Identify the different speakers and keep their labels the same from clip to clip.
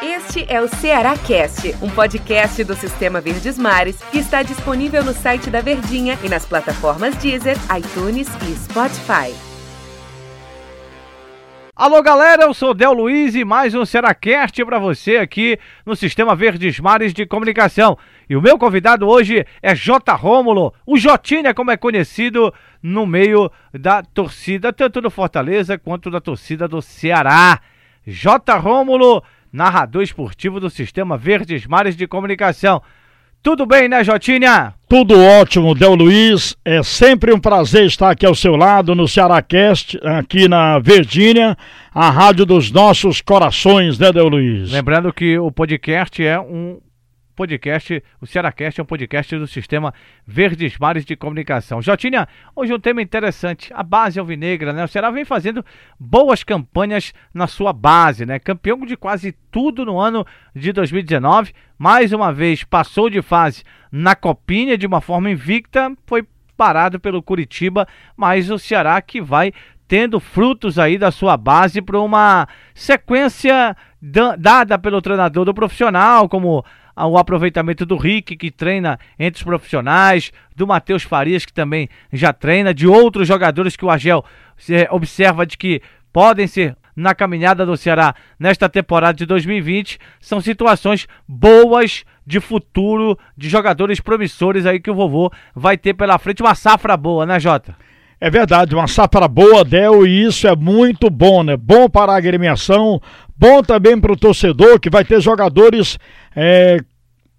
Speaker 1: Este é o Ceará Cast, um podcast do Sistema Verdes Mares que está disponível no site da Verdinha e nas plataformas Deezer, iTunes e Spotify.
Speaker 2: Alô galera, eu sou Del Luiz e mais um Cearacast para você aqui no Sistema Verdes Mares de Comunicação. E o meu convidado hoje é J. Rômulo, o Jotinha como é conhecido no meio da torcida, tanto do Fortaleza quanto da torcida do Ceará. J. Rômulo, narrador esportivo do Sistema Verdes Mares de Comunicação. Tudo bem, né, Jotinha?
Speaker 3: Tudo ótimo, Del Luiz. É sempre um prazer estar aqui ao seu lado no Cearácast, aqui na Verdinha, a rádio dos nossos corações, né, Del Luiz?
Speaker 2: Lembrando que o podcast é um podcast, o Cearacast é um podcast do sistema Verdes Mares de Comunicação. Jotinha, hoje um tema interessante, a base alvinegra, né? O Ceará vem fazendo boas campanhas na sua base, né? Campeão de quase tudo no ano de 2019, mais uma vez passou de fase na Copinha de uma forma invicta, foi parado pelo Curitiba, mas o Ceará que vai tendo frutos aí da sua base para uma sequência dada pelo treinador do profissional, como o aproveitamento do Rick, que treina entre os profissionais, do Matheus Farias, que também já treina, de outros jogadores que o Agel observa de que podem ser na caminhada do Ceará nesta temporada de 2020. São situações boas de futuro, de jogadores promissores aí que o vovô vai ter pela frente. Uma safra boa, né, Jota?
Speaker 3: É verdade, uma safra boa, Del, e isso é muito bom, né? Bom para a agremiação, bom também para o torcedor, que vai ter jogadores é,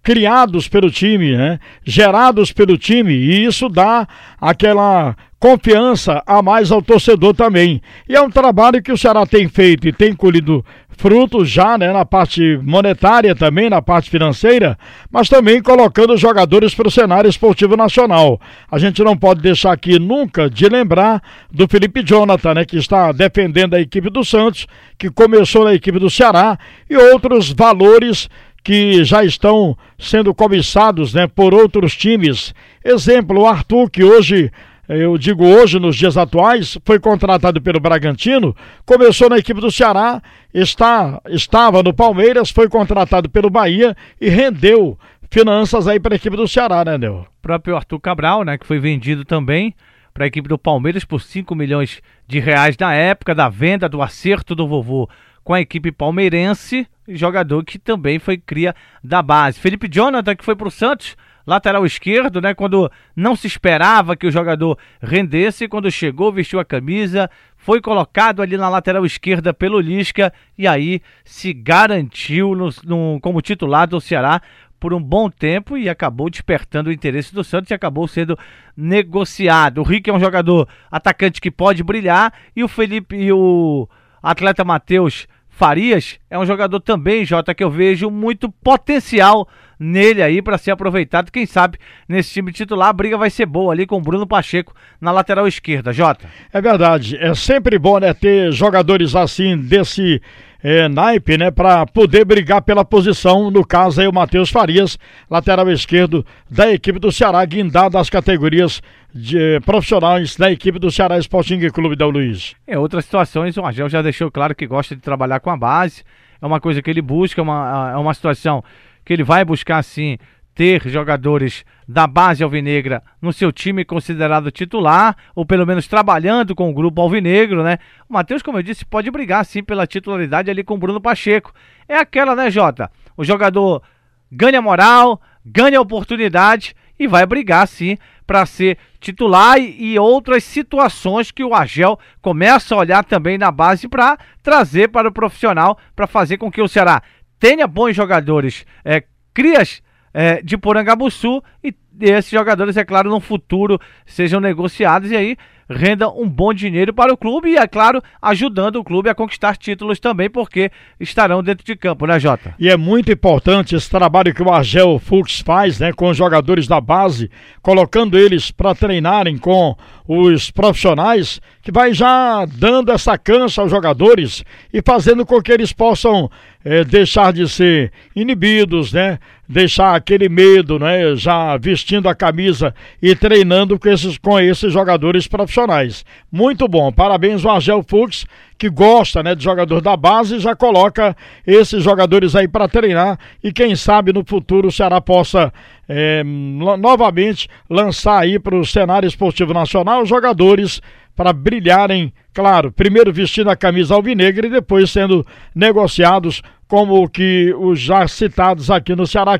Speaker 3: criados pelo time, né? gerados pelo time, e isso dá aquela confiança a mais ao torcedor também. E é um trabalho que o Ceará tem feito e tem colhido frutos já, né, na parte monetária também, na parte financeira, mas também colocando jogadores para o cenário esportivo nacional. A gente não pode deixar aqui nunca de lembrar do Felipe Jonathan, né, que está defendendo a equipe do Santos, que começou na equipe do Ceará e outros valores que já estão sendo cobiçados né, por outros times. Exemplo, o Arthur, que hoje, eu digo hoje, nos dias atuais, foi contratado pelo Bragantino, começou na equipe do Ceará, está, estava no Palmeiras, foi contratado pelo Bahia e rendeu finanças aí para a equipe do Ceará, né, Nel? O
Speaker 2: próprio Arthur Cabral, né, que foi vendido também para a equipe do Palmeiras por 5 milhões de reais na época da venda do acerto do vovô com a equipe palmeirense, jogador que também foi cria da base. Felipe Jonathan, que foi para o Santos, lateral esquerdo, né? Quando não se esperava que o jogador rendesse, quando chegou, vestiu a camisa, foi colocado ali na lateral esquerda pelo Lisca e aí se garantiu no, no, como titular do Ceará por um bom tempo e acabou despertando o interesse do Santos e acabou sendo negociado. O Rick é um jogador atacante que pode brilhar e o Felipe e o atleta Matheus Farias é um jogador também, Jota, que eu vejo muito potencial nele aí para ser aproveitado. Quem sabe nesse time titular a briga vai ser boa ali com o Bruno Pacheco na lateral esquerda, Jota.
Speaker 3: É verdade, é sempre bom né, ter jogadores assim desse é, naipe, né, para poder brigar pela posição. No caso aí o Matheus Farias, lateral esquerdo da equipe do Ceará, guindado às categorias de eh, profissionais da equipe do Ceará Sporting Clube da Luiz.
Speaker 2: Em outras situações, o Argel já deixou claro que gosta de trabalhar com a base. É uma coisa que ele busca, é uma, é uma situação que ele vai buscar sim ter jogadores da base alvinegra no seu time considerado titular, ou pelo menos trabalhando com o grupo alvinegro, né? O Matheus, como eu disse, pode brigar sim pela titularidade ali com o Bruno Pacheco. É aquela, né, Jota? O jogador ganha moral, ganha oportunidade e vai brigar sim para ser titular e, outras situações que o Argel começa a olhar também na base para trazer para o profissional, para fazer com que o Ceará tenha bons jogadores, é, crias é, de Porangabuçu e esses jogadores, é claro, no futuro sejam negociados e aí renda um bom dinheiro para o clube e, é claro, ajudando o clube a conquistar títulos também, porque estarão dentro de campo, né, Jota?
Speaker 3: E é muito importante esse trabalho que o Argel Fux faz, né, com os jogadores da base, colocando eles para treinarem com os profissionais, que vai já dando essa cansa aos jogadores e fazendo com que eles possam é, deixar de ser inibidos, né? Deixar aquele medo, né? Já vestindo a camisa e treinando com esses, com esses jogadores profissionais. Muito bom. Parabéns ao Argel Fux, que gosta, né, de jogador da base, já coloca esses jogadores aí para treinar e quem sabe no futuro o Ceará possa é, novamente lançar aí para o cenário esportivo nacional jogadores para brilharem, claro, primeiro vestindo a camisa alvinegra e depois sendo negociados como que os já citados aqui no Ceará.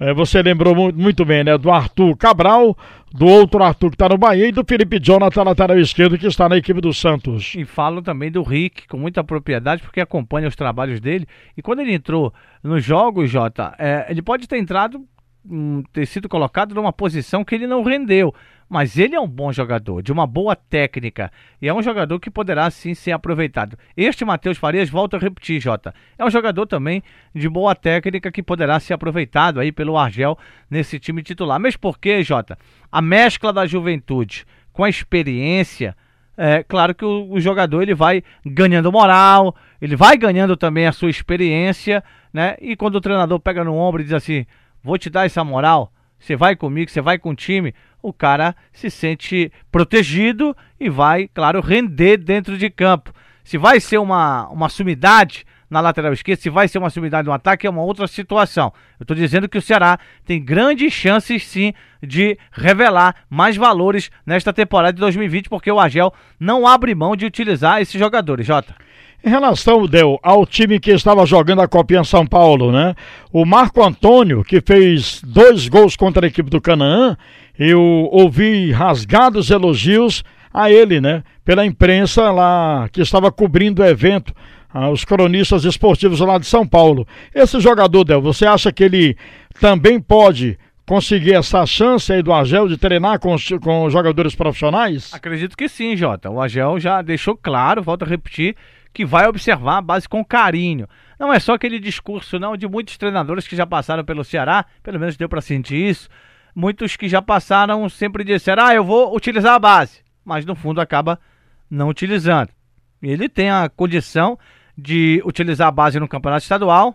Speaker 3: É, você lembrou muito bem, né? Do Arthur Cabral, do outro Arthur que está no Bahia e do Felipe Jonathan, lateral esquerdo, que está na equipe do Santos.
Speaker 2: E falo também do Rick, com muita propriedade, porque acompanha os trabalhos dele. E quando ele entrou nos jogos, Jota, é, ele pode ter entrado, ter sido colocado numa posição que ele não rendeu. Mas ele é um bom jogador, de uma boa técnica. E é um jogador que poderá sim ser aproveitado. Este Matheus Farias, volta a repetir, Jota. É um jogador também de boa técnica que poderá ser aproveitado aí pelo Argel nesse time titular. Mas por quê, Jota? A mescla da juventude com a experiência. É claro que o, o jogador ele vai ganhando moral, ele vai ganhando também a sua experiência, né? E quando o treinador pega no ombro e diz assim: Vou te dar essa moral, você vai comigo, você vai com o time o cara se sente protegido e vai, claro, render dentro de campo. Se vai ser uma, uma sumidade na lateral esquerda, se vai ser uma sumidade no ataque, é uma outra situação. Eu estou dizendo que o Ceará tem grandes chances sim de revelar mais valores nesta temporada de 2020, porque o Agel não abre mão de utilizar esses jogadores, Jota.
Speaker 3: Em relação, Del, ao time que estava jogando a Copinha São Paulo, né? O Marco Antônio, que fez dois gols contra a equipe do Canaã, eu ouvi rasgados elogios a ele, né? Pela imprensa lá que estava cobrindo o evento, ah, os cronistas esportivos lá de São Paulo. Esse jogador, Del, você acha que ele também pode conseguir essa chance aí do Agel de treinar com, com jogadores profissionais?
Speaker 2: Acredito que sim, Jota. O Agel já deixou claro, volto a repetir, que vai observar a base com carinho. Não é só aquele discurso não de muitos treinadores que já passaram pelo Ceará, pelo menos deu para sentir isso. Muitos que já passaram sempre disseram: "Ah, eu vou utilizar a base", mas no fundo acaba não utilizando. Ele tem a condição de utilizar a base no campeonato estadual,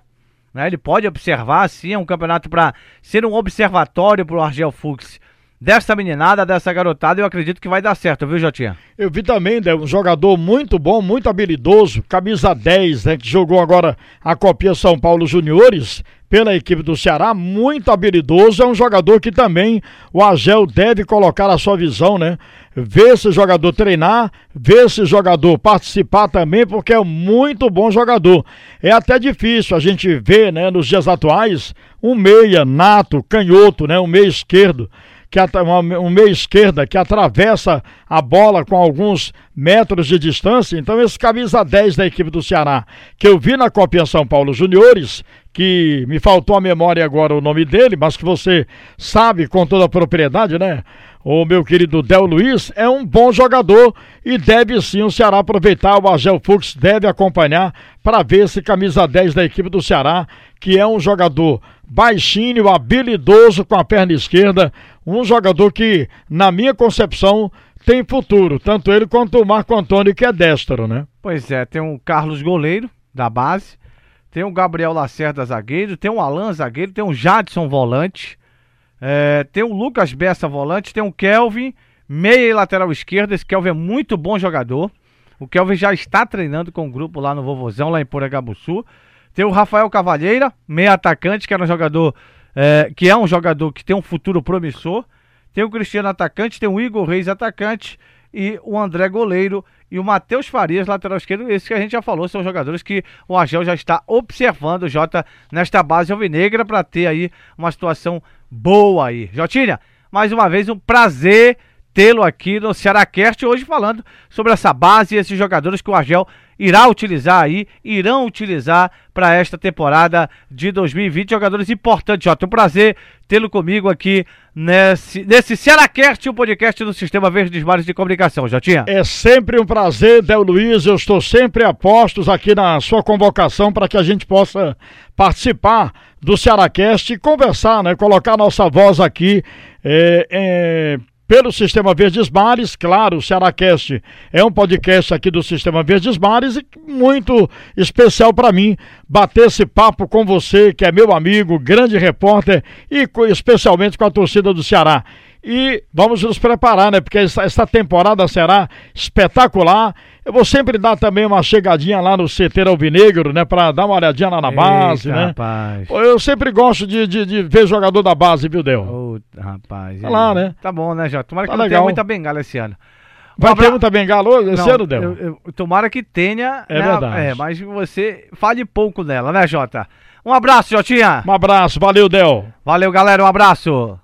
Speaker 2: né? Ele pode observar, sim, é um campeonato para ser um observatório para o Argel Fux dessa meninada, dessa garotada, eu acredito que vai dar certo, viu, Jotinha?
Speaker 3: Eu vi também, né, um jogador muito bom, muito habilidoso, camisa 10, né, que jogou agora a Copia São Paulo Juniores pela equipe do Ceará, muito habilidoso, é um jogador que também o Agel deve colocar a sua visão, né? Ver esse jogador treinar, ver esse jogador participar também, porque é um muito bom jogador. É até difícil a gente ver, né, nos dias atuais, um meia nato, canhoto, né, um meia esquerdo que um meia esquerda que atravessa a bola com alguns metros de distância. Então, esse camisa 10 da equipe do Ceará, que eu vi na Copinha São Paulo Juniores, que me faltou a memória agora o nome dele, mas que você sabe com toda a propriedade, né? O meu querido Del Luiz é um bom jogador e deve sim o Ceará aproveitar. O Agel Fux deve acompanhar para ver esse camisa 10 da equipe do Ceará, que é um jogador baixinho, habilidoso com a perna esquerda, um jogador que, na minha concepção, tem futuro, tanto ele quanto o Marco Antônio, que é destro, né?
Speaker 2: Pois é, tem o Carlos Goleiro, da base, tem o Gabriel Lacerda, zagueiro, tem o Alan, zagueiro, tem o Jadson, volante, é, tem o Lucas Bessa, volante, tem o Kelvin, meia e lateral esquerda, esse Kelvin é muito bom jogador, o Kelvin já está treinando com o grupo lá no Vovozão, lá em Poregabuçu, tem o Rafael Cavalheira, meia atacante, que era um jogador é, que é um jogador que tem um futuro promissor. Tem o Cristiano atacante, tem o Igor Reis atacante e o André goleiro e o Matheus Farias, lateral esquerdo, esse que a gente já falou, são jogadores que o Argel já está observando, Jota, nesta base alvinegra para ter aí uma situação boa aí. Jotinha, mais uma vez um prazer tê-lo aqui no Cearacast hoje falando sobre essa base e esses jogadores que o Argel irá utilizar aí, irão utilizar para esta temporada de 2020. Jogadores importantes. Tem um prazer tê-lo comigo aqui nesse, nesse Cearacast, o um podcast do Sistema Verdes Mares de Comunicação, Jotinha.
Speaker 3: É sempre um prazer, Del Luiz. Eu estou sempre a postos aqui na sua convocação para que a gente possa participar do Cearacast e conversar, né? Colocar nossa voz aqui. É, é pelo Sistema Verdes Mares. Claro, o Cearacast é um podcast aqui do Sistema Verdes Mares e muito especial para mim bater esse papo com você, que é meu amigo, grande repórter e especialmente com a torcida do Ceará. E vamos nos preparar, né? Porque essa, essa temporada será espetacular. Eu vou sempre dar também uma chegadinha lá no CT Alvinegro, né? Pra dar uma olhadinha lá na base,
Speaker 2: Eita,
Speaker 3: né?
Speaker 2: rapaz.
Speaker 3: Eu sempre gosto de, de, de ver jogador da base, viu, Del?
Speaker 2: Ô, rapaz.
Speaker 3: Tá
Speaker 2: e
Speaker 3: lá, né?
Speaker 2: Tá bom, né, Jota? Tomara que
Speaker 3: Tá
Speaker 2: não tenha
Speaker 3: legal.
Speaker 2: muita bengala esse ano.
Speaker 3: Vai
Speaker 2: abra-
Speaker 3: ter muita bengala hoje, esse ano, Del?
Speaker 2: eu- eu- tomara que tenha.
Speaker 3: É
Speaker 2: né?
Speaker 3: verdade.
Speaker 2: É, mas você fale pouco nela, né, Jota? Um abraço, Jotinha.
Speaker 3: Um abraço, valeu, Del.
Speaker 2: Valeu, galera. Um abraço.